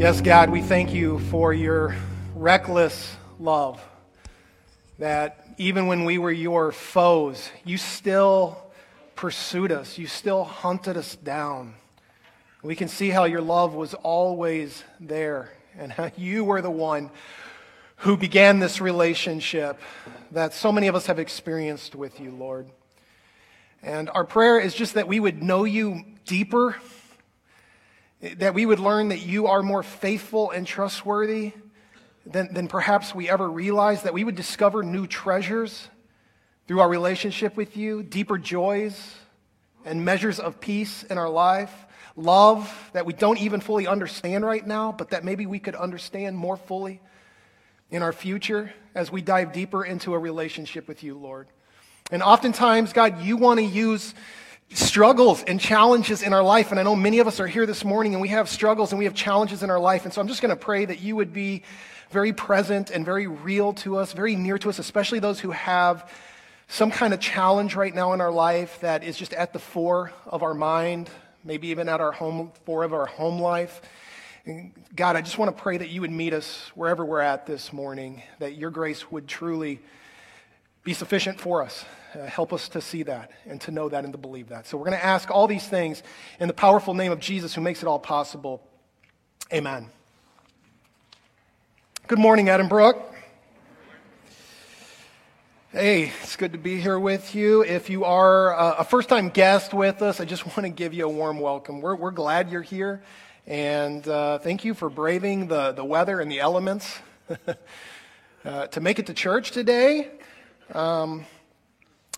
Yes, God, we thank you for your reckless love. That even when we were your foes, you still pursued us, you still hunted us down. We can see how your love was always there and how you were the one who began this relationship that so many of us have experienced with you, Lord. And our prayer is just that we would know you deeper that we would learn that you are more faithful and trustworthy than, than perhaps we ever realized, that we would discover new treasures through our relationship with you, deeper joys and measures of peace in our life, love that we don't even fully understand right now, but that maybe we could understand more fully in our future as we dive deeper into a relationship with you, Lord. And oftentimes, God, you want to use struggles and challenges in our life. And I know many of us are here this morning and we have struggles and we have challenges in our life. And so I'm just going to pray that you would be very present and very real to us, very near to us, especially those who have some kind of challenge right now in our life that is just at the fore of our mind, maybe even at our home, fore of our home life. And God, I just want to pray that you would meet us wherever we're at this morning, that your grace would truly be sufficient for us. Uh, help us to see that and to know that and to believe that. So we're going to ask all these things in the powerful name of Jesus who makes it all possible. Amen. Good morning, Edinbrook. Hey, it's good to be here with you. If you are uh, a first time guest with us, I just want to give you a warm welcome. We're, we're glad you're here, and uh, thank you for braving the, the weather and the elements uh, to make it to church today. Um,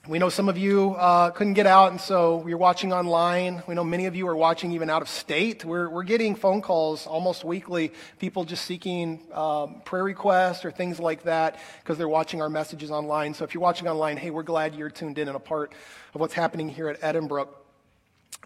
we know some of you uh, couldn't get out, and so you're watching online. We know many of you are watching even out of state. We're, we're getting phone calls almost weekly, people just seeking um, prayer requests or things like that because they're watching our messages online. So if you're watching online, hey, we're glad you're tuned in and a part of what's happening here at Edinbrook.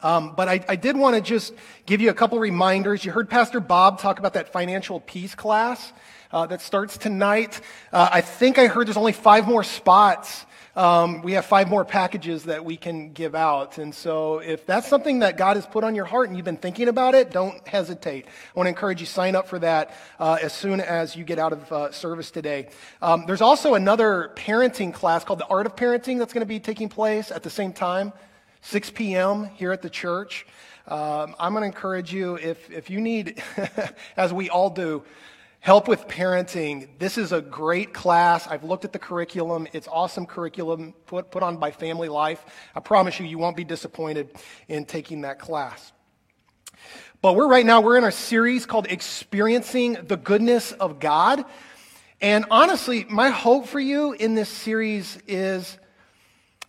Um, but I, I did want to just give you a couple reminders. You heard Pastor Bob talk about that financial peace class uh, that starts tonight. Uh, I think I heard there's only five more spots um, we have five more packages that we can give out. And so if that's something that God has put on your heart and you've been thinking about it, don't hesitate. I want to encourage you sign up for that uh, as soon as you get out of uh, service today. Um, there's also another parenting class called the Art of Parenting that's going to be taking place at the same time, 6 p.m. here at the church. Um, I'm going to encourage you, if, if you need, as we all do, Help with parenting. This is a great class. I've looked at the curriculum. It's awesome curriculum put, put on by Family Life. I promise you, you won't be disappointed in taking that class. But we're right now, we're in our series called Experiencing the Goodness of God. And honestly, my hope for you in this series is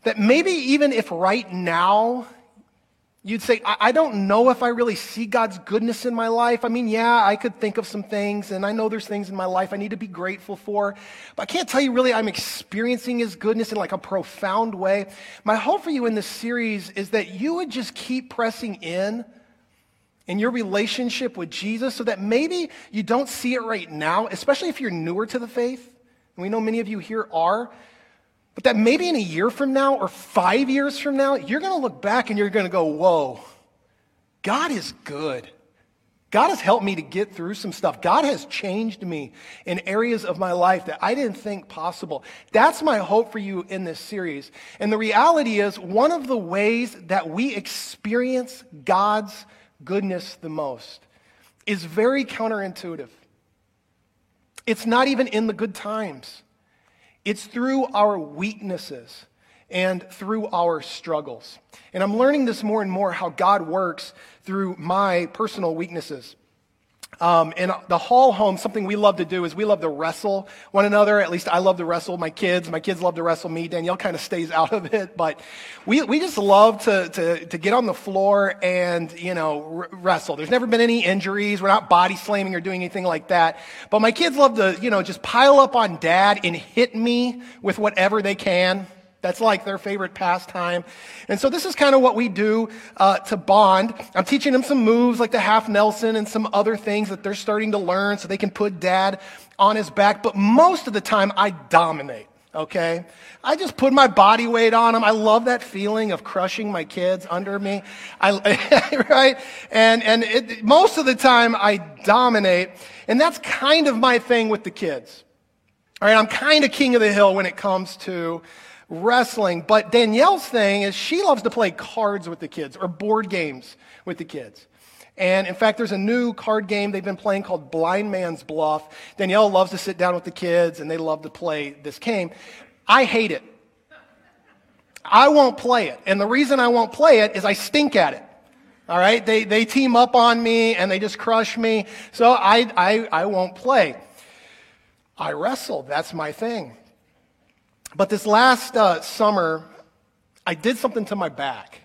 that maybe even if right now You'd say, I, I don't know if I really see God's goodness in my life. I mean, yeah, I could think of some things, and I know there's things in my life I need to be grateful for, but I can't tell you really I'm experiencing His goodness in like a profound way. My hope for you in this series is that you would just keep pressing in in your relationship with Jesus so that maybe you don't see it right now, especially if you're newer to the faith. And we know many of you here are. But that maybe in a year from now or five years from now, you're going to look back and you're going to go, whoa, God is good. God has helped me to get through some stuff. God has changed me in areas of my life that I didn't think possible. That's my hope for you in this series. And the reality is, one of the ways that we experience God's goodness the most is very counterintuitive. It's not even in the good times. It's through our weaknesses and through our struggles. And I'm learning this more and more how God works through my personal weaknesses. Um, in the Hall home, something we love to do is we love to wrestle one another. At least I love to wrestle my kids. My kids love to wrestle me. Danielle kind of stays out of it, but we, we just love to, to, to get on the floor and, you know, r- wrestle. There's never been any injuries. We're not body slamming or doing anything like that. But my kids love to, you know, just pile up on dad and hit me with whatever they can. That's like their favorite pastime. And so this is kind of what we do uh, to bond. I'm teaching them some moves like the half Nelson and some other things that they're starting to learn so they can put dad on his back. But most of the time, I dominate. okay? I just put my body weight on them. I love that feeling of crushing my kids under me. I, right? And, and it, most of the time I dominate. And that's kind of my thing with the kids. All right, I'm kind of king of the hill when it comes to wrestling. But Danielle's thing is she loves to play cards with the kids or board games with the kids. And in fact, there's a new card game they've been playing called Blind Man's Bluff. Danielle loves to sit down with the kids and they love to play this game. I hate it. I won't play it. And the reason I won't play it is I stink at it. All right? They, they team up on me and they just crush me. So I, I, I won't play. I wrestle. That's my thing. But this last uh, summer, I did something to my back.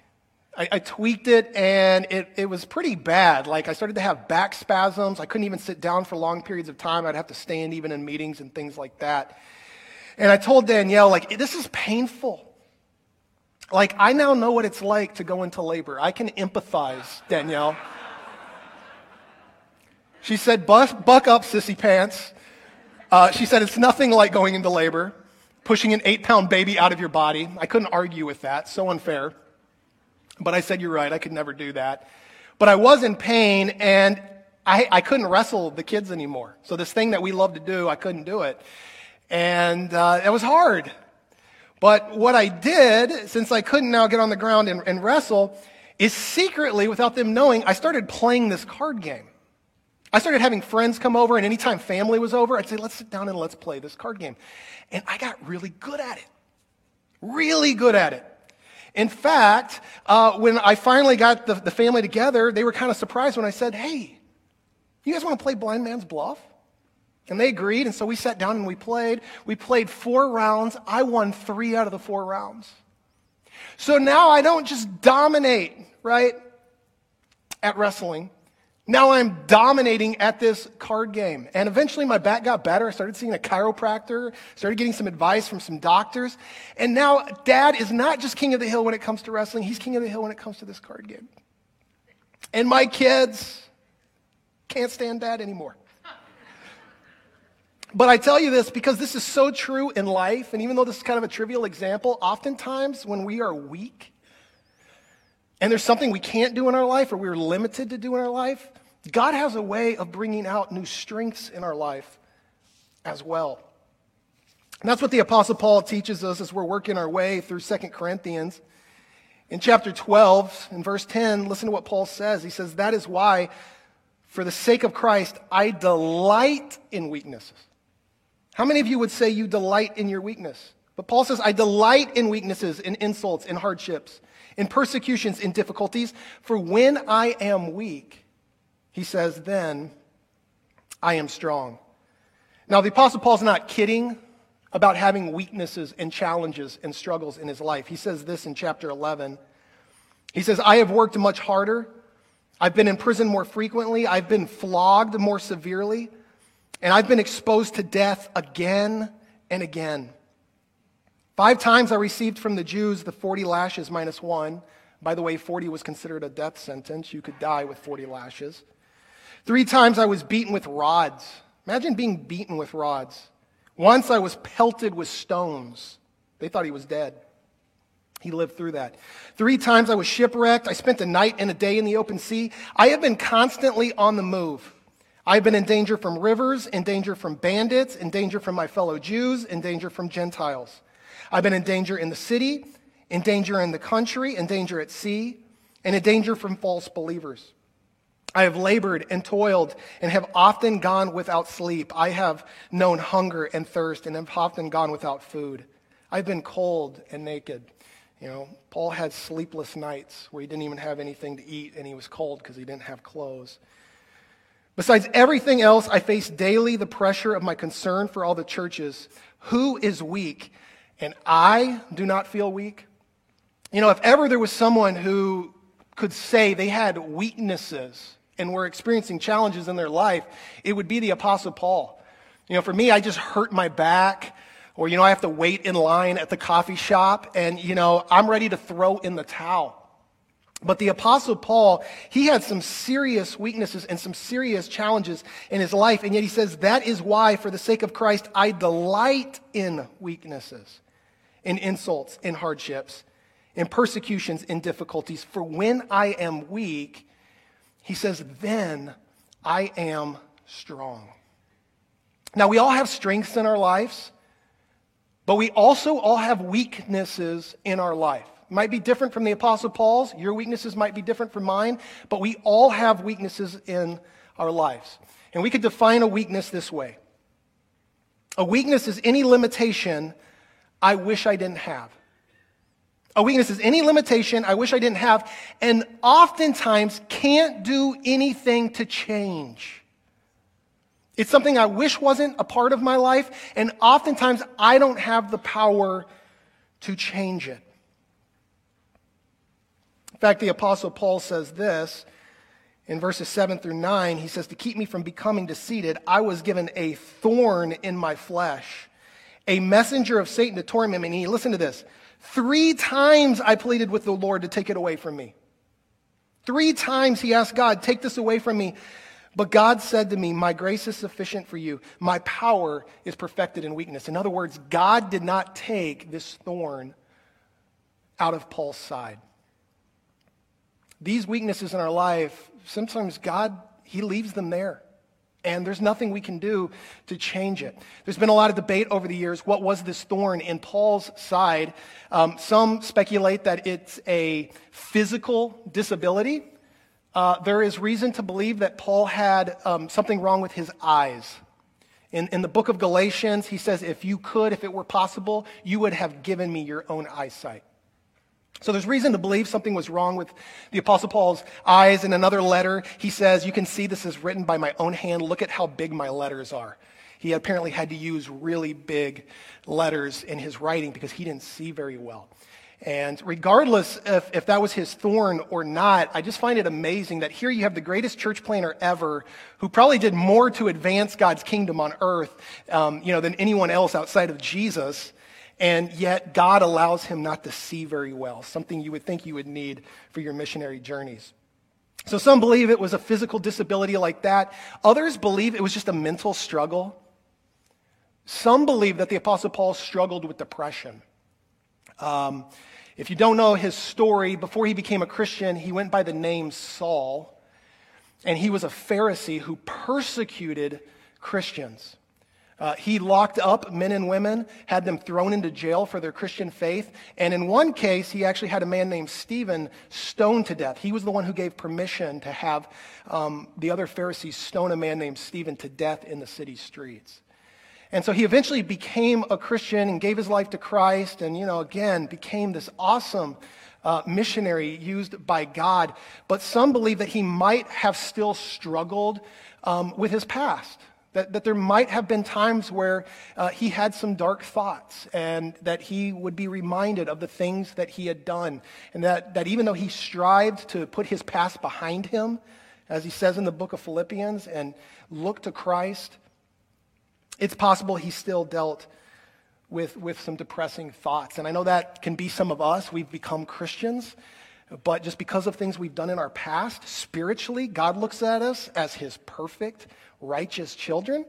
I, I, tweaked it and it, it was pretty bad. Like I started to have back spasms. I couldn't even sit down for long periods of time. I'd have to stand even in meetings and things like that. And I told Danielle, like, this is painful. Like, I now know what it's like to go into labor. I can empathize, Danielle. she said, buck up, sissy pants. Uh, she said, it's nothing like going into labor, pushing an eight pound baby out of your body. I couldn't argue with that. So unfair. But I said, You're right, I could never do that. But I was in pain and I, I couldn't wrestle the kids anymore. So this thing that we love to do, I couldn't do it. And uh, it was hard. But what I did, since I couldn't now get on the ground and, and wrestle, is secretly, without them knowing, I started playing this card game. I started having friends come over, and anytime family was over, I'd say, let's sit down and let's play this card game. And I got really good at it. Really good at it. In fact, uh, when I finally got the, the family together, they were kind of surprised when I said, Hey, you guys want to play Blind Man's Bluff? And they agreed, and so we sat down and we played. We played four rounds. I won three out of the four rounds. So now I don't just dominate, right, at wrestling. Now I'm dominating at this card game. And eventually my back got better. I started seeing a chiropractor, started getting some advice from some doctors. And now dad is not just king of the hill when it comes to wrestling, he's king of the hill when it comes to this card game. And my kids can't stand dad anymore. But I tell you this because this is so true in life, and even though this is kind of a trivial example, oftentimes when we are weak, and there's something we can't do in our life or we're limited to do in our life, God has a way of bringing out new strengths in our life as well. And that's what the Apostle Paul teaches us as we're working our way through Second Corinthians. In chapter 12, in verse 10, listen to what Paul says. He says, That is why, for the sake of Christ, I delight in weaknesses. How many of you would say you delight in your weakness? But Paul says, I delight in weaknesses, in insults, in hardships in persecutions, in difficulties. For when I am weak, he says, then I am strong. Now, the Apostle Paul's not kidding about having weaknesses and challenges and struggles in his life. He says this in chapter 11. He says, I have worked much harder. I've been in prison more frequently. I've been flogged more severely. And I've been exposed to death again and again. Five times I received from the Jews the 40 lashes minus one. By the way, 40 was considered a death sentence. You could die with 40 lashes. Three times I was beaten with rods. Imagine being beaten with rods. Once I was pelted with stones. They thought he was dead. He lived through that. Three times I was shipwrecked. I spent a night and a day in the open sea. I have been constantly on the move. I've been in danger from rivers, in danger from bandits, in danger from my fellow Jews, in danger from Gentiles. I've been in danger in the city, in danger in the country, in danger at sea, and in danger from false believers. I have labored and toiled and have often gone without sleep. I have known hunger and thirst and have often gone without food. I've been cold and naked. You know, Paul had sleepless nights where he didn't even have anything to eat and he was cold because he didn't have clothes. Besides everything else, I face daily the pressure of my concern for all the churches. Who is weak and I do not feel weak. You know, if ever there was someone who could say they had weaknesses and were experiencing challenges in their life, it would be the Apostle Paul. You know, for me, I just hurt my back, or, you know, I have to wait in line at the coffee shop, and, you know, I'm ready to throw in the towel. But the Apostle Paul, he had some serious weaknesses and some serious challenges in his life. And yet he says, That is why, for the sake of Christ, I delight in weaknesses, in insults, in hardships, in persecutions, in difficulties. For when I am weak, he says, Then I am strong. Now, we all have strengths in our lives, but we also all have weaknesses in our life might be different from the Apostle Paul's. Your weaknesses might be different from mine, but we all have weaknesses in our lives. And we could define a weakness this way a weakness is any limitation I wish I didn't have. A weakness is any limitation I wish I didn't have, and oftentimes can't do anything to change. It's something I wish wasn't a part of my life, and oftentimes I don't have the power to change it In fact, the Apostle Paul says this in verses 7 through 9. He says, To keep me from becoming conceited, I was given a thorn in my flesh, a messenger of Satan to torment him. And he, listen to this. Three times I pleaded with the Lord to take it away from me. Three times he asked God, Take this away from me. But God said to me, My grace is sufficient for you. My power is perfected in weakness. In other words, God did not take this thorn out of Paul's side these weaknesses in our life, sometimes God, He leaves them there. And there's nothing we can do to change it. There's been a lot of debate over the years. What was this thorn in Paul's side? Um, some speculate that it's a physical disability. Uh, there is reason to believe that Paul had um, something wrong with his eyes. In, in the book of Galatians, he says, If you could, if it were possible, you would have given me your own eyesight. So there's reason to believe something was wrong with the Apostle Paul's eyes. In another letter, he says, You can see this is written by my own hand. Look at how big my letters are. He apparently had to use really big letters in his writing because he didn't see very well. And regardless if, if that was his thorn or not, I just find it amazing that here you have the greatest church planner ever who probably did more to advance God's kingdom on earth um, you know, than anyone else outside of Jesus and yet God allows him not to see very well, something you would think you would need for your missionary journeys. So some believe it was a physical disability like that. Others believe it was just a mental struggle. Some believe that the Apostle Paul struggled with depression. Um, if you don't know his story, before he became a Christian, he went by the name Saul, and he was a Pharisee who persecuted Christians. Uh, he locked up men and women, had them thrown into jail for their Christian faith. And in one case, he actually had a man named Stephen stoned to death. He was the one who gave permission to have um, the other Pharisees stone a man named Stephen to death in the city streets. And so he eventually became a Christian and gave his life to Christ, and, you know, again, became this awesome uh, missionary used by God. But some believe that he might have still struggled um, with his past. That, that there might have been times where uh, he had some dark thoughts and that he would be reminded of the things that he had done. And that, that even though he strived to put his past behind him, as he says in the book of Philippians, and look to Christ, it's possible he still dealt with, with some depressing thoughts. And I know that can be some of us. We've become Christians. But just because of things we've done in our past, spiritually, God looks at us as his perfect, righteous children.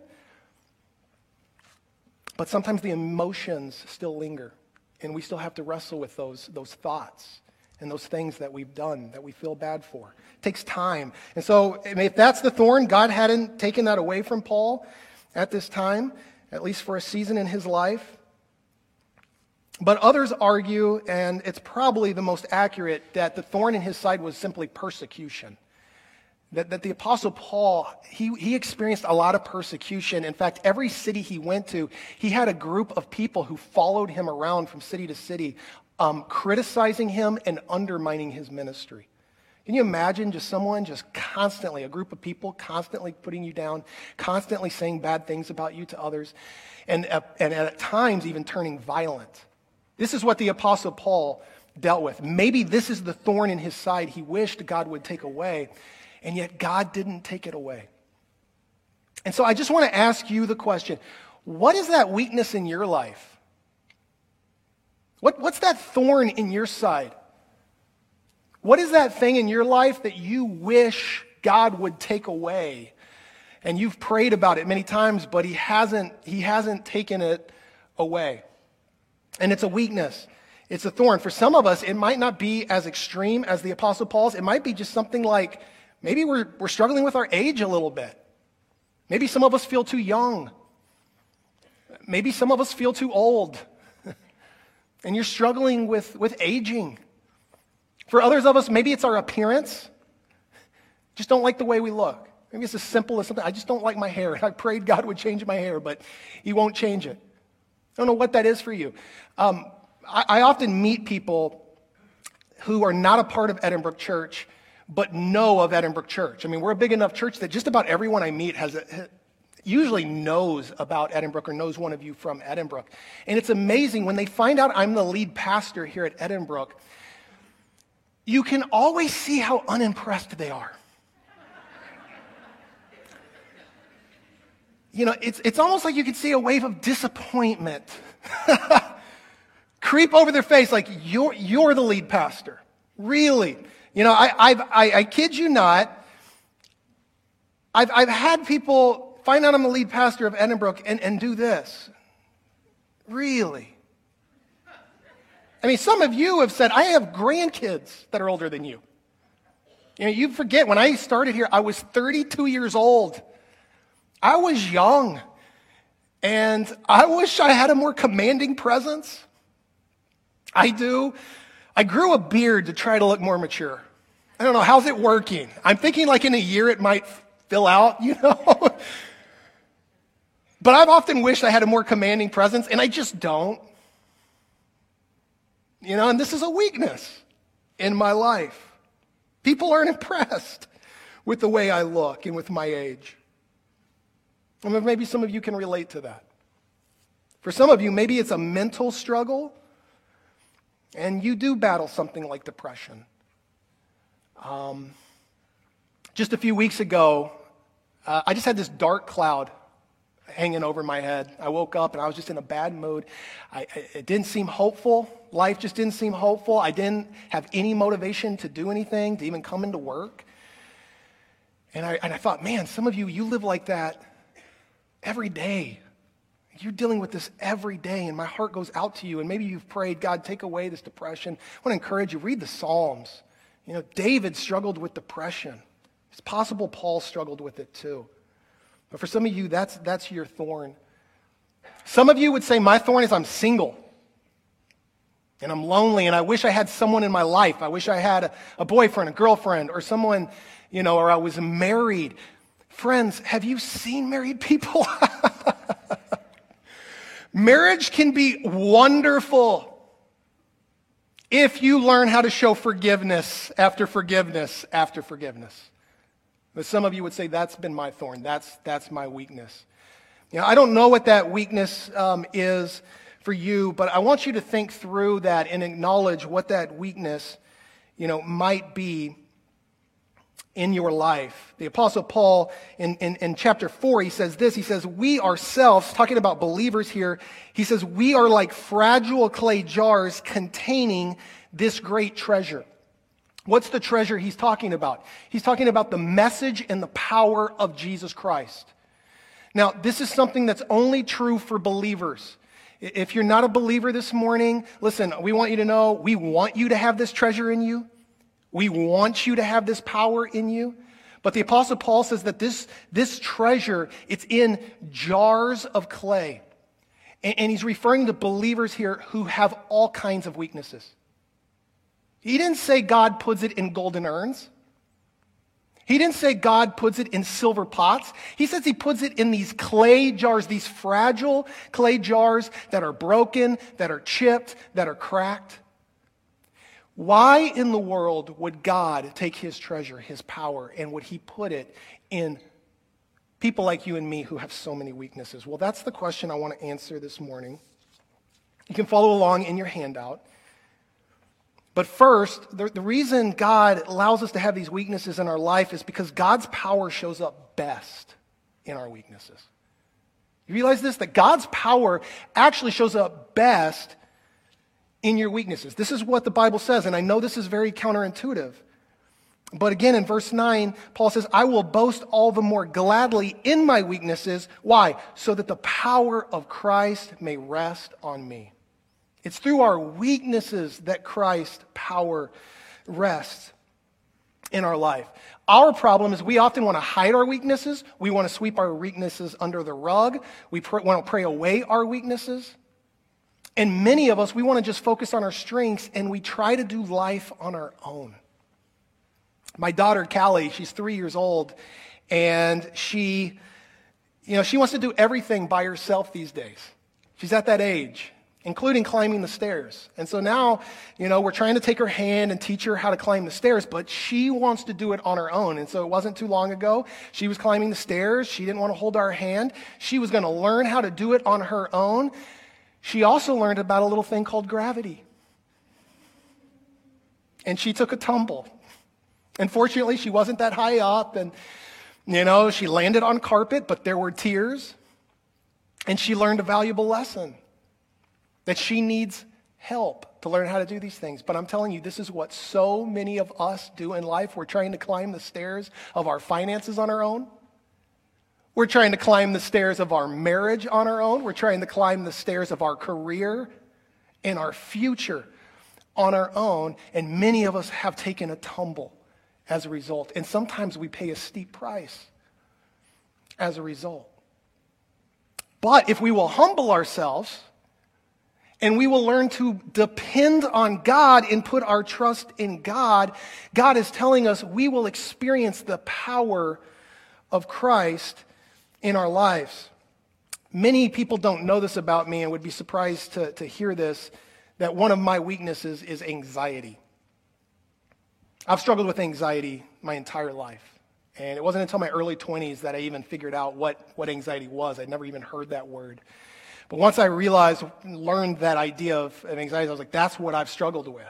But sometimes the emotions still linger, and we still have to wrestle with those, those thoughts and those things that we've done that we feel bad for. It takes time. And so, if that's the thorn, God hadn't taken that away from Paul at this time, at least for a season in his life. But others argue, and it's probably the most accurate, that the thorn in his side was simply persecution. That, that the Apostle Paul, he, he experienced a lot of persecution. In fact, every city he went to, he had a group of people who followed him around from city to city, um, criticizing him and undermining his ministry. Can you imagine just someone just constantly, a group of people constantly putting you down, constantly saying bad things about you to others, and, uh, and at times even turning violent? This is what the Apostle Paul dealt with. Maybe this is the thorn in his side he wished God would take away and yet God didn't take it away. And so I just want to ask you the question what is that weakness in your life? What, what's that thorn in your side? What is that thing in your life that you wish God would take away? And you've prayed about it many times, but he hasn't, he hasn't taken it away. And it's a weakness. It's a thorn. For some of us, it might not be as extreme as the Apostle Paul's. It might be just something like maybe we're, we're struggling with our age a little bit. Maybe some of us feel too young. Maybe some of us feel too old. and you're struggling with, with aging. For others of us, maybe it's our appearance. Just don't like the way we look. Maybe it's as simple as something. I just don't like my hair. I prayed God would change my hair, but He won't change it. I don't know what that is for you. Um, I, I often meet people who are not a part of Edinbrook Church, but know of Edinbrook Church. I mean, we're a big enough church that just about everyone I meet has a, usually knows about Edinbrook or knows one of you from Edinbrook. And it's amazing when they find out I'm the lead pastor here at Edinbrook, you can always see how unimpressed they are. you know, it's, it's almost like you can see a wave of disappointment creep over their face like, you're, you're the lead pastor. Really? You know, I, I've, I, I kid you not, I've, I've had people find out I'm the lead pastor of Edinbrook and, and do this. Really? I mean, some of you have said, I have grandkids that are older than you. You know, you forget, when I started here, I was 32 years old. I was young. And I wish I had a more commanding presence. I do. I grew a beard to try to look more mature. I don't know, how's it working? I'm thinking like in a year it might fill out, you know? but I've often wished I had a more commanding presence, and I just don't. You know, and this is a weakness in my life. People aren't impressed with the way I look and with my age. And maybe some of you can relate to that. For some of you, maybe it's a mental struggle, and you do battle something like depression. Um, just a few weeks ago, uh, I just had this dark cloud hanging over my head. I woke up and I was just in a bad mood. I, it didn't seem hopeful. Life just didn't seem hopeful. I didn't have any motivation to do anything, to even come into work. And I, and I thought, man, some of you, you live like that every day. You're dealing with this every day, and my heart goes out to you. And maybe you've prayed, God, take away this depression. I want to encourage you, read the Psalms. You know, David struggled with depression. It's possible Paul struggled with it too. But for some of you, that's, that's your thorn. Some of you would say, My thorn is I'm single. And I'm lonely, and I wish I had someone in my life. I wish I had a, a boyfriend, a girlfriend, or someone, you know, or I was married. Friends, have you seen married people? Marriage can be wonderful if you learn how to show forgiveness after forgiveness after forgiveness. But some of you would say, that's been my thorn. That's, that's my weakness. You know, I don't know what that weakness um, is for you, but I want you to think through that and acknowledge what that weakness, you know, might be in your life. The Apostle Paul in, in, in, chapter 4, he says this. He says, We ourselves, talking about believers here, he says, We are like fragile clay jars containing this great treasure. What's the treasure he's talking about? He's talking about the message and the power of Jesus Christ. Now, this is something that's only true for believers. If you're not a believer this morning, listen, we want you to know we want you to have this treasure in you. We want you to have this power in you. But the apostle Paul says that this, this treasure, it's in jars of clay. And, and he's referring to believers here who have all kinds of weaknesses. He didn't say God puts it in golden urns. He didn't say God puts it in silver pots. He says he puts it in these clay jars, these fragile clay jars that are broken, that are chipped, that are cracked. Why in the world would God take his treasure, his power, and would he put it in people like you and me who have so many weaknesses? Well, that's the question I want to answer this morning. You can follow along in your handout. But first, the, the reason God allows us to have these weaknesses in our life is because God's power shows up best in our weaknesses. You realize this? That God's power actually shows up best in your weaknesses. This is what the Bible says, and I know this is very counterintuitive. But again, in verse 9, Paul says, I will boast all the more gladly in my weaknesses. Why? So that the power of Christ may rest on me. It's through our weaknesses that Christ's power rests in our life. Our problem is we often want to hide our weaknesses. We want to sweep our weaknesses under the rug. We pr- want to pray away our weaknesses. And many of us, we want to just focus on our strengths and we try to do life on our own. My daughter, Callie, she's three years old, and she, you know, she wants to do everything by herself these days. She's at that age, including climbing the stairs. And so now, you know, we're trying to take her hand and teach her how to climb the stairs, but she wants to do it on her own. And so it wasn't too long ago. She was climbing the stairs. She didn't want to hold our hand. She was going to learn how to do it on her own. She also learned about a little thing called gravity. And she took a tumble. And fortunately, she wasn't that high up. And, you know, she landed on carpet, but there were tears. And she learned a valuable lesson that she needs help to learn how to do these things. But I'm telling you, this is what so many of us do in life. We're trying to climb the stairs of our finances on our own. We're trying to climb the stairs of our marriage on our own. We're trying to climb the stairs of our career and our future on our own. And many of us have taken a tumble as a result. And sometimes we pay a steep price as a result. But if we will humble ourselves and we will learn to depend on God and put our trust in God, God is telling us we will experience the power of Christ in our lives. Many people don't know this about me and would be surprised to, to hear this that one of my weaknesses is anxiety. I've struggled with anxiety my entire life. And it wasn't until my early 20s that I even figured out what, what anxiety was. I'd never even heard that word. But once I realized, learned that idea of, of anxiety, I was like, that's what I've struggled with.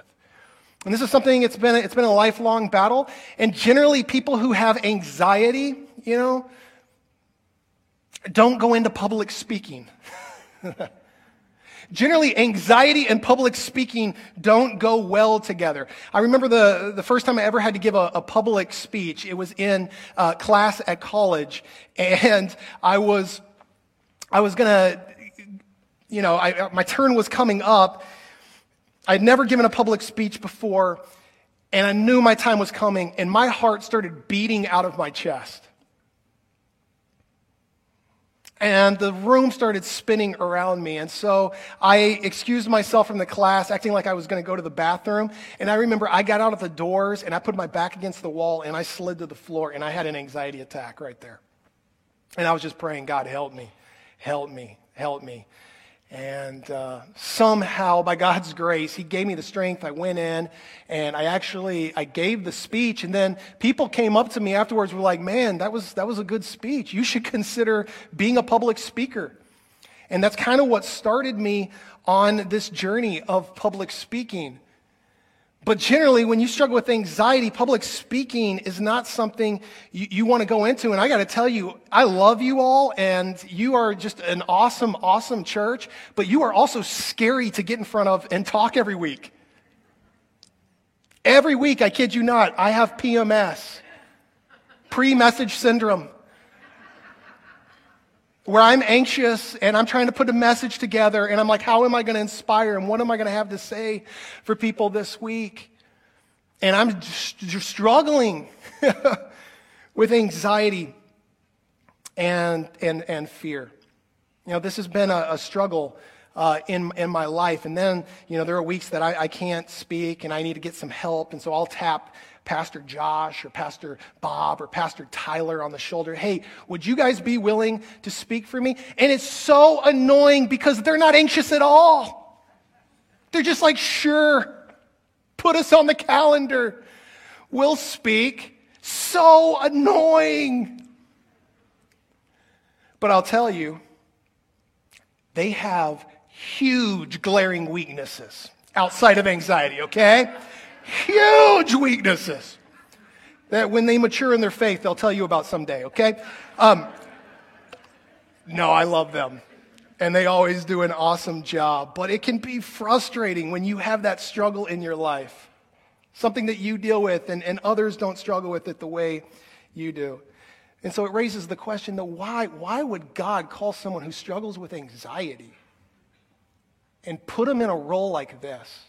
And this is something, it's been, it's been a lifelong battle. And generally, people who have anxiety, you know, don't go into public speaking. Generally, anxiety and public speaking don't go well together. I remember the, the first time I ever had to give a, a public speech. It was in uh, class at college, and I was, I was gonna, you know, I, my turn was coming up. I'd never given a public speech before, and I knew my time was coming, and my heart started beating out of my chest and the room started spinning around me. And so I excused myself from the class, acting like I was going to go to the bathroom. And I remember I got out of the doors and I put my back against the wall and I slid to the floor and I had an anxiety attack right there. And I was just praying, God, help me, help me, help me. And uh, somehow, by God's grace, He gave me the strength. I went in and I actually I gave the speech. And then people came up to me afterwards. Were like, "Man, that was that was a good speech. You should consider being a public speaker." And that's kind of what started me on this journey of public speaking. But generally, when you struggle with anxiety, public speaking is not something you, you want to go into. And I got to tell you, I love you all, and you are just an awesome, awesome church, but you are also scary to get in front of and talk every week. Every week, I kid you not, I have PMS, pre message syndrome where I'm anxious and I'm trying to put a message together and I'm like, how am I going to inspire and what am I going to have to say for people this week? And I'm just struggling with anxiety and, and, and fear. You know, this has been a, a struggle uh, in, in my life. And then, you know, there are weeks that I, I can't speak and I need to get some help. And so I'll tap Pastor Josh or Pastor Bob or Pastor Tyler on the shoulder. Hey, would you guys be willing to speak for me? And it's so annoying because they're not anxious at all. They're just like, sure, put us on the calendar. We'll speak. So annoying. But I'll tell you, they have huge glaring weaknesses outside of anxiety, okay? Huge weaknesses that when they mature in their faith, they'll tell you about someday, okay? Um, no, I love them. and they always do an awesome job. But it can be frustrating when you have that struggle in your life, something that you deal with, and, and others don't struggle with it the way you do. And so it raises the question that why, why would God call someone who struggles with anxiety and put them in a role like this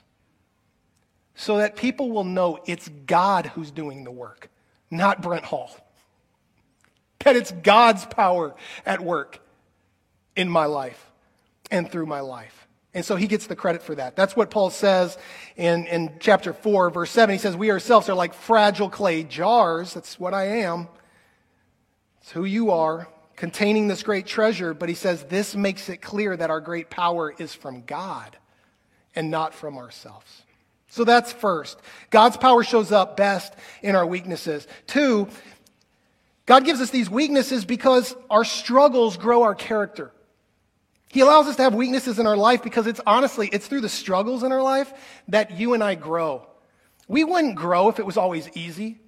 so that people will know it's God who's doing the work, not Brent Hall? That it's God's power at work in my life and through my life. And so he gets the credit for that. That's what Paul says in, in chapter 4, verse 7. He says, We ourselves are like fragile clay jars. That's what I am. It's who you are, containing this great treasure. But he says, This makes it clear that our great power is from God and not from ourselves. So that's first. God's power shows up best in our weaknesses. Two, God gives us these weaknesses because our struggles grow our character. He allows us to have weaknesses in our life because it's honestly, it's through the struggles in our life that you and I grow. We wouldn't grow if it was always easy.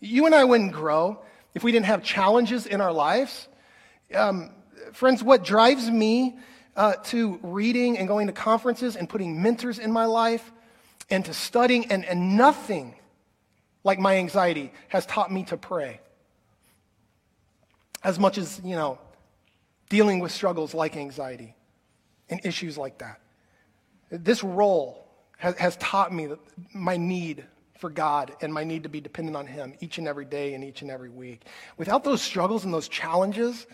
You and I wouldn't grow if we didn't have challenges in our lives. Um, friends, what drives me uh, to reading and going to conferences and putting mentors in my life and to studying, and, and nothing like my anxiety has taught me to pray. As much as, you know, dealing with struggles like anxiety and issues like that. This role has, has taught me my need for God and my need to be dependent on Him each and every day and each and every week. Without those struggles and those challenges,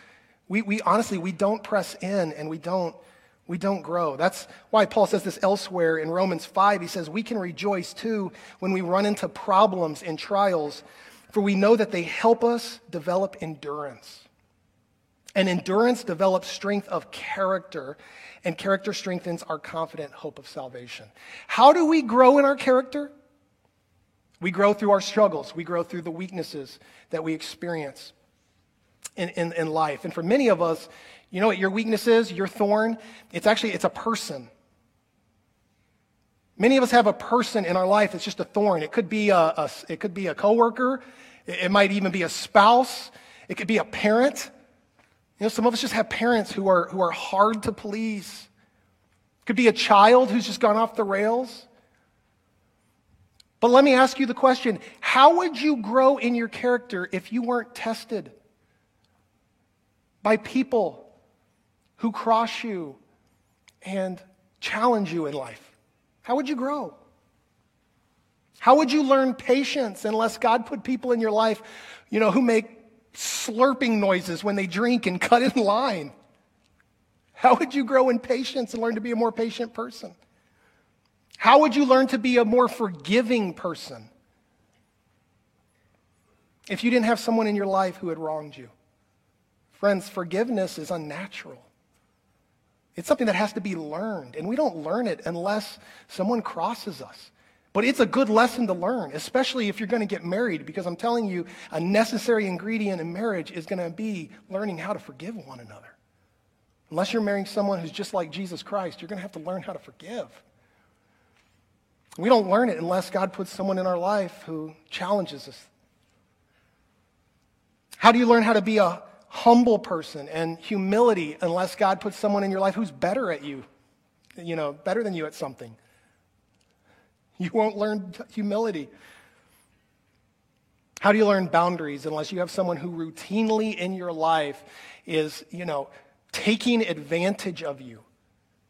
we, we honestly, we don't press in and we don't, we don't grow. That's why Paul says this elsewhere in Romans 5. He says, We can rejoice too when we run into problems and trials, for we know that they help us develop endurance. And endurance develops strength of character, and character strengthens our confident hope of salvation. How do we grow in our character? We grow through our struggles, we grow through the weaknesses that we experience in, in, in life. And for many of us, you know what your weakness is, your thorn? It's actually it's a person. Many of us have a person in our life that's just a thorn. It could be a, a it could be a coworker, it might even be a spouse, it could be a parent. You know, some of us just have parents who are, who are hard to please. It could be a child who's just gone off the rails. But let me ask you the question how would you grow in your character if you weren't tested by people who cross you and challenge you in life? How would you grow? How would you learn patience unless God put people in your life, you know, who make slurping noises when they drink and cut in line? How would you grow in patience and learn to be a more patient person? How would you learn to be a more forgiving person if you didn't have someone in your life who had wronged you? Friends, forgiveness is unnatural. It's something that has to be learned, and we don't learn it unless someone crosses us. But it's a good lesson to learn, especially if you're going to get married, because I'm telling you, a necessary ingredient in marriage is going to be learning how to forgive one another. Unless you're marrying someone who's just like Jesus Christ, you're going to have to learn how to forgive. We don't learn it unless God puts someone in our life who challenges us. How do you learn how to be a humble person and humility unless God puts someone in your life who's better at you, you know, better than you at something? You won't learn humility. How do you learn boundaries unless you have someone who routinely in your life is, you know, taking advantage of you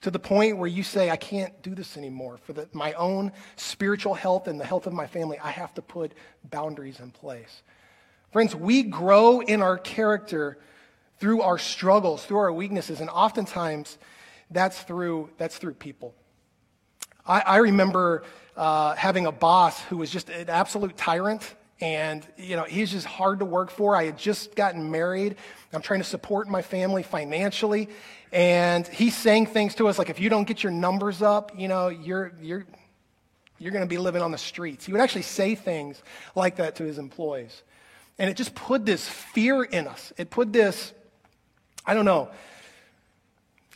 to the point where you say, I can't do this anymore. For the, my own spiritual health and the health of my family, I have to put boundaries in place. Friends, we grow in our character through our struggles, through our weaknesses, and oftentimes that's through, that's through people. I, I remember uh, having a boss who was just an absolute tyrant. And, you know, he's just hard to work for. I had just gotten married. I'm trying to support my family financially. And he's saying things to us like, if you don't get your numbers up, you know, you're, you're, you're going to be living on the streets. He would actually say things like that to his employees. And it just put this fear in us. It put this, I don't know,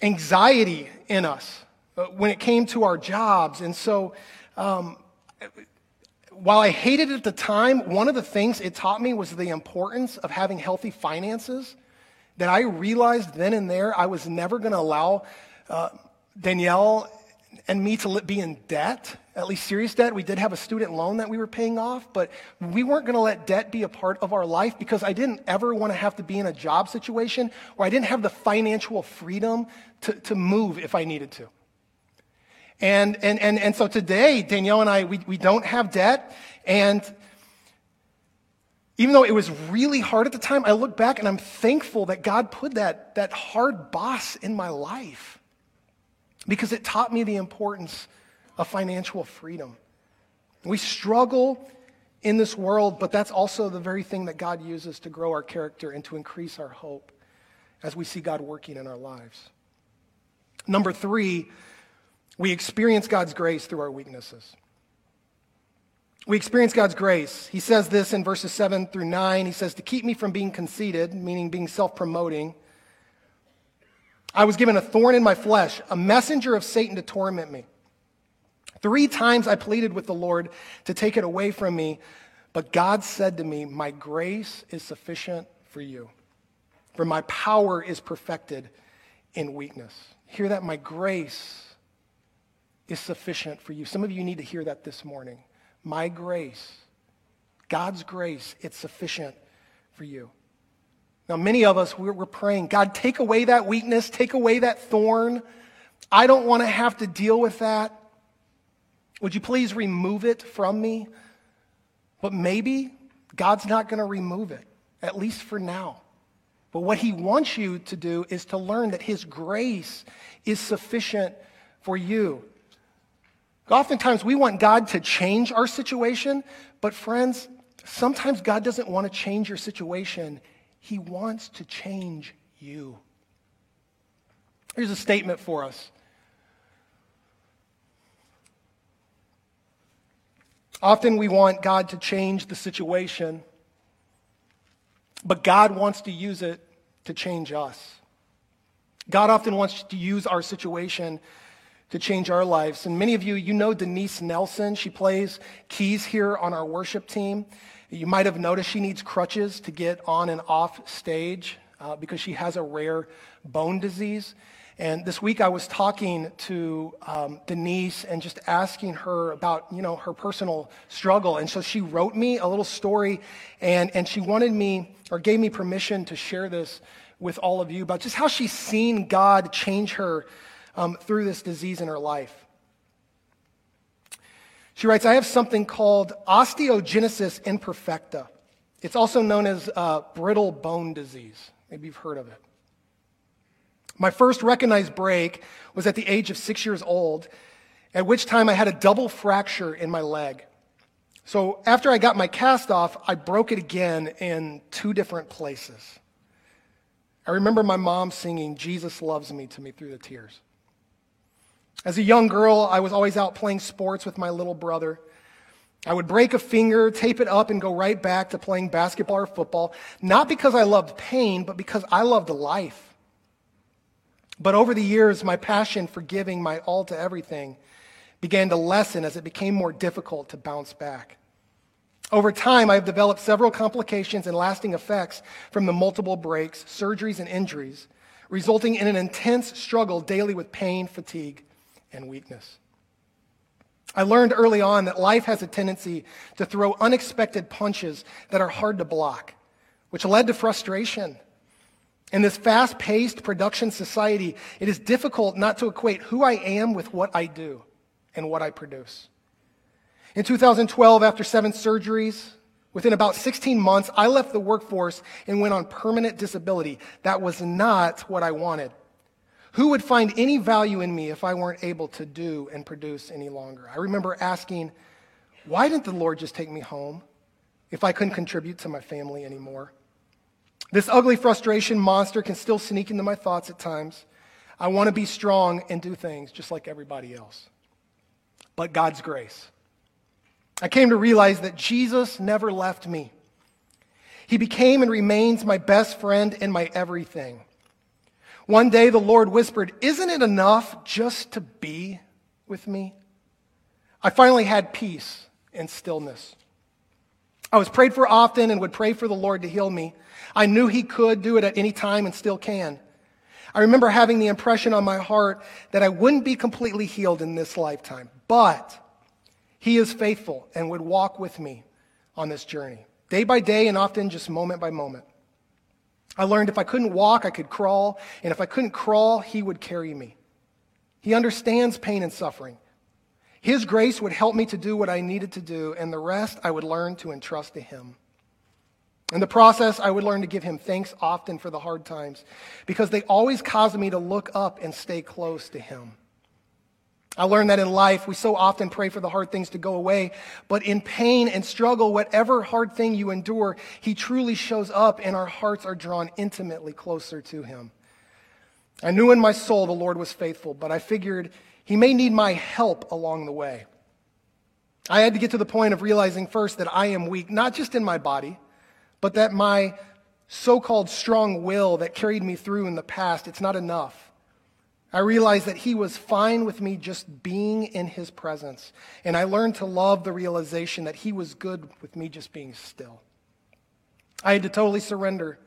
anxiety in us uh, when it came to our jobs. And so, um, while I hated it at the time, one of the things it taught me was the importance of having healthy finances that I realized then and there I was never going to allow uh, Danielle and me to be in debt, at least serious debt. We did have a student loan that we were paying off, but we weren't going to let debt be a part of our life because I didn't ever want to have to be in a job situation where I didn't have the financial freedom to, to move if I needed to. And, and, and, and so today, Danielle and I, we, we don't have debt. And even though it was really hard at the time, I look back and I'm thankful that God put that, that hard boss in my life because it taught me the importance of financial freedom. We struggle in this world, but that's also the very thing that God uses to grow our character and to increase our hope as we see God working in our lives. Number three, we experience God's grace through our weaknesses. We experience God's grace. He says this in verses 7 through 9. He says, To keep me from being conceited, meaning being self promoting, I was given a thorn in my flesh, a messenger of Satan to torment me. Three times I pleaded with the Lord to take it away from me, but God said to me, My grace is sufficient for you, for my power is perfected in weakness. Hear that? My grace is sufficient for you. Some of you need to hear that this morning. My grace, God's grace, it's sufficient for you. Now, many of us, we're, we're praying, God, take away that weakness, take away that thorn. I don't want to have to deal with that. Would you please remove it from me? But maybe God's not going to remove it, at least for now. But what he wants you to do is to learn that his grace is sufficient for you. Oftentimes we want God to change our situation, but friends, sometimes God doesn't want to change your situation. He wants to change you. Here's a statement for us. Often we want God to change the situation, but God wants to use it to change us. God often wants to use our situation to change our lives. And many of you, you know Denise Nelson. She plays keys here on our worship team. You might have noticed she needs crutches to get on and off stage uh, because she has a rare bone disease. And this week I was talking to um, Denise and just asking her about, you know, her personal struggle. And so she wrote me a little story and, and she wanted me or gave me permission to share this with all of you about just how she's seen God change her um, through this disease in her life. She writes, I have something called osteogenesis imperfecta. It's also known as uh, brittle bone disease. Maybe you've heard of it. My first recognized break was at the age of six years old, at which time I had a double fracture in my leg. So after I got my cast off, I broke it again in two different places. I remember my mom singing, Jesus Loves Me to me through the tears. As a young girl, I was always out playing sports with my little brother. I would break a finger, tape it up, and go right back to playing basketball or football, not because I loved pain, but because I loved life. But over the years, my passion for giving my all to everything began to lessen as it became more difficult to bounce back. Over time, I have developed several complications and lasting effects from the multiple breaks, surgeries, and injuries, resulting in an intense struggle daily with pain, fatigue, and weakness. I learned early on that life has a tendency to throw unexpected punches that are hard to block, which led to frustration. In this fast paced production society, it is difficult not to equate who I am with what I do and what I produce. In 2012, after seven surgeries, within about 16 months, I left the workforce and went on permanent disability. That was not what I wanted. Who would find any value in me if I weren't able to do and produce any longer? I remember asking, why didn't the Lord just take me home if I couldn't contribute to my family anymore? This ugly frustration monster can still sneak into my thoughts at times. I want to be strong and do things just like everybody else. But God's grace. I came to realize that Jesus never left me. He became and remains my best friend and my everything. One day the Lord whispered, Isn't it enough just to be with me? I finally had peace and stillness. I was prayed for often and would pray for the Lord to heal me. I knew He could do it at any time and still can. I remember having the impression on my heart that I wouldn't be completely healed in this lifetime, but He is faithful and would walk with me on this journey, day by day and often just moment by moment. I learned if I couldn't walk, I could crawl, and if I couldn't crawl, He would carry me. He understands pain and suffering. His grace would help me to do what I needed to do, and the rest I would learn to entrust to Him. In the process, I would learn to give Him thanks often for the hard times because they always caused me to look up and stay close to Him. I learned that in life, we so often pray for the hard things to go away, but in pain and struggle, whatever hard thing you endure, He truly shows up and our hearts are drawn intimately closer to Him. I knew in my soul the Lord was faithful, but I figured he may need my help along the way. I had to get to the point of realizing first that I am weak, not just in my body, but that my so called strong will that carried me through in the past, it's not enough. I realized that he was fine with me just being in his presence. And I learned to love the realization that he was good with me just being still. I had to totally surrender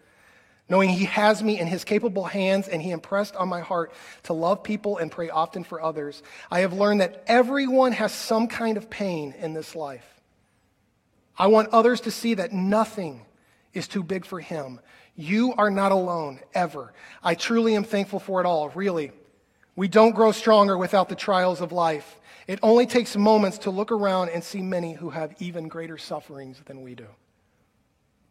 knowing He has me in His capable hands and He impressed on my heart to love people and pray often for others, I have learned that everyone has some kind of pain in this life. I want others to see that nothing is too big for Him. You are not alone, ever. I truly am thankful for it all, really. We don't grow stronger without the trials of life. It only takes moments to look around and see many who have even greater sufferings than we do.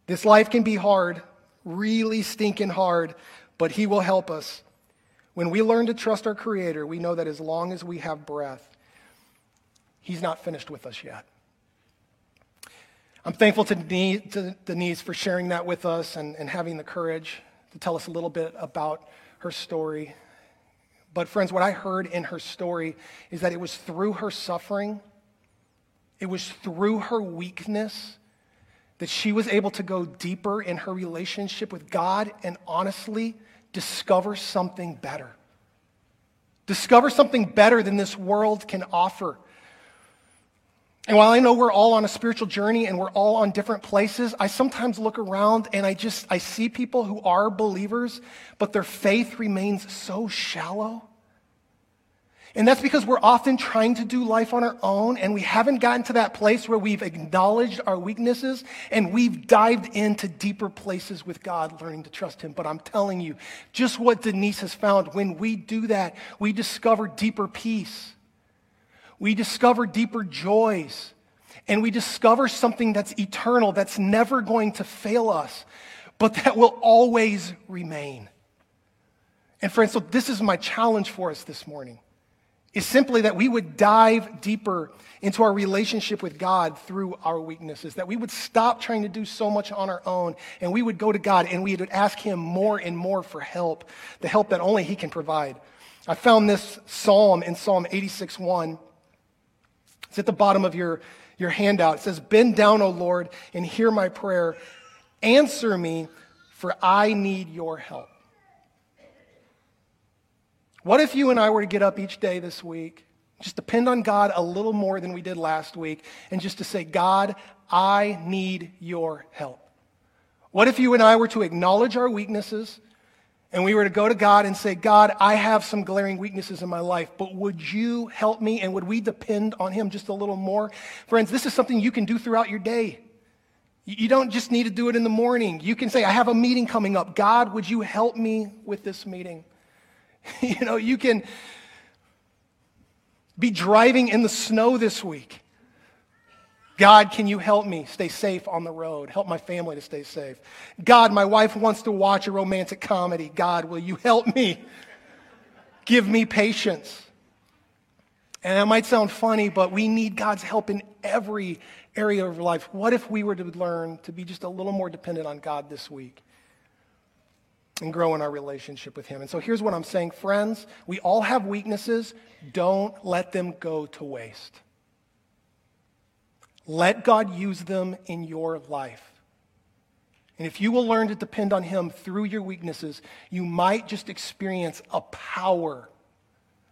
This life can be hard, really stinking hard, but He will help us. When we learn to trust our Creator, we know that as long as we have breath, He's not finished with us yet. I'm thankful to Denise for sharing that with us and, and having the courage to tell us a little bit about her story. But, friends, what I heard in her story is that it was through her suffering, it was through her weakness that she was able to go deeper in her relationship with God and honestly discover something better. Discover something better than this world can offer. And while I know we're all on a spiritual journey and we're all on different places, I sometimes look around and I just I see people who are believers, but their faith remains so shallow. And that's because we're often trying to do life on our own and we haven't gotten to that place where we've acknowledged our weaknesses and we've dived into deeper places with God, learning to trust Him. But I'm telling you, just what Denise has found, when we do that, we discover deeper peace. We discover deeper joys. And we discover something that's eternal, that's never going to fail us, but that will always remain. And friends, so this is my challenge for us this morning is simply that we would dive deeper into our relationship with God through our weaknesses, that we would stop trying to do so much on our own and we would go to God and we would ask Him more and more for help, the help that only He can provide. I found this psalm in Psalm 86 1. It's at the bottom of your, your handout. It says, Bend down, O Lord, and hear my prayer. Answer me, for I need your help. What if you and I were to get up each day this week, just depend on God a little more than we did last week, and just to say, God, I need your help? What if you and I were to acknowledge our weaknesses and we were to go to God and say, God, I have some glaring weaknesses in my life, but would you help me and would we depend on Him just a little more? Friends, this is something you can do throughout your day. You don't just need to do it in the morning. You can say, I have a meeting coming up. God, would you help me with this meeting? you know, you can be driving in the snow this week. God, can you help me stay safe on the road? Help my family to stay safe. God, my wife wants to watch a romantic comedy. God, will you help me? Give me patience. And that might sound funny, but we need God's help in every area of life. What if we were to learn to be just a little more dependent on God this week? and grow in our relationship with Him. And so here's what I'm saying, friends we all have weaknesses. Don't let them go to waste. Let God use them in your life. And if you will learn to depend on Him through your weaknesses, you might just experience a power,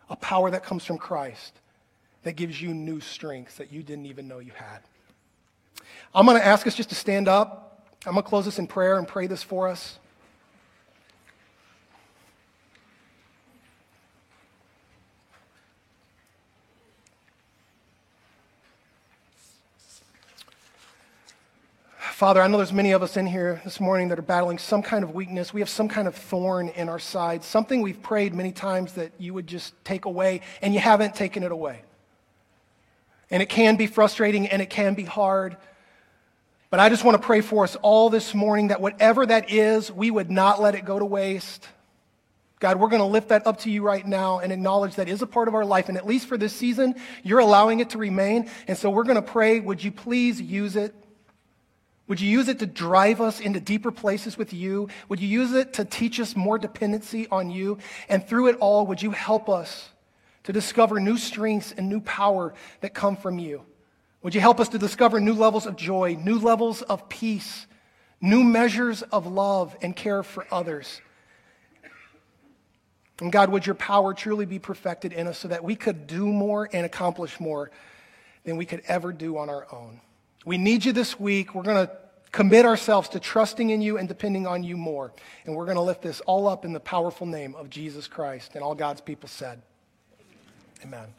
a power that comes from Christ that gives you new strength that you didn't even know you had. I'm going to ask us just to stand up. I'm going to close this in prayer and pray this for us. Father, I know there's many of us in here this morning that are battling some kind of weakness. We have some kind of thorn in our side, something we've prayed many times that you would just take away, and you haven't taken it away. And it can be frustrating and it can be hard. But I just want to pray for us all this morning that whatever that is, we would not let it go to waste. God, we're going to lift that up to you right now and acknowledge that is a part of our life. And at least for this season, you're allowing it to remain. And so we're going to pray, would you please use it? Would you use it to drive us into deeper places with you? Would you use it to teach us more dependency on you? And through it all, would you help us to discover new strengths and new power that come from you? Would you help us to discover new levels of joy, new levels of peace, new measures of love and care for others? And God, would your power truly be perfected in us so that we could do more and accomplish more than we could ever do on our own? We need you this week. We're going to commit ourselves to trusting in you and depending on you more. And we're going to lift this all up in the powerful name of Jesus Christ. And all God's people said, Amen.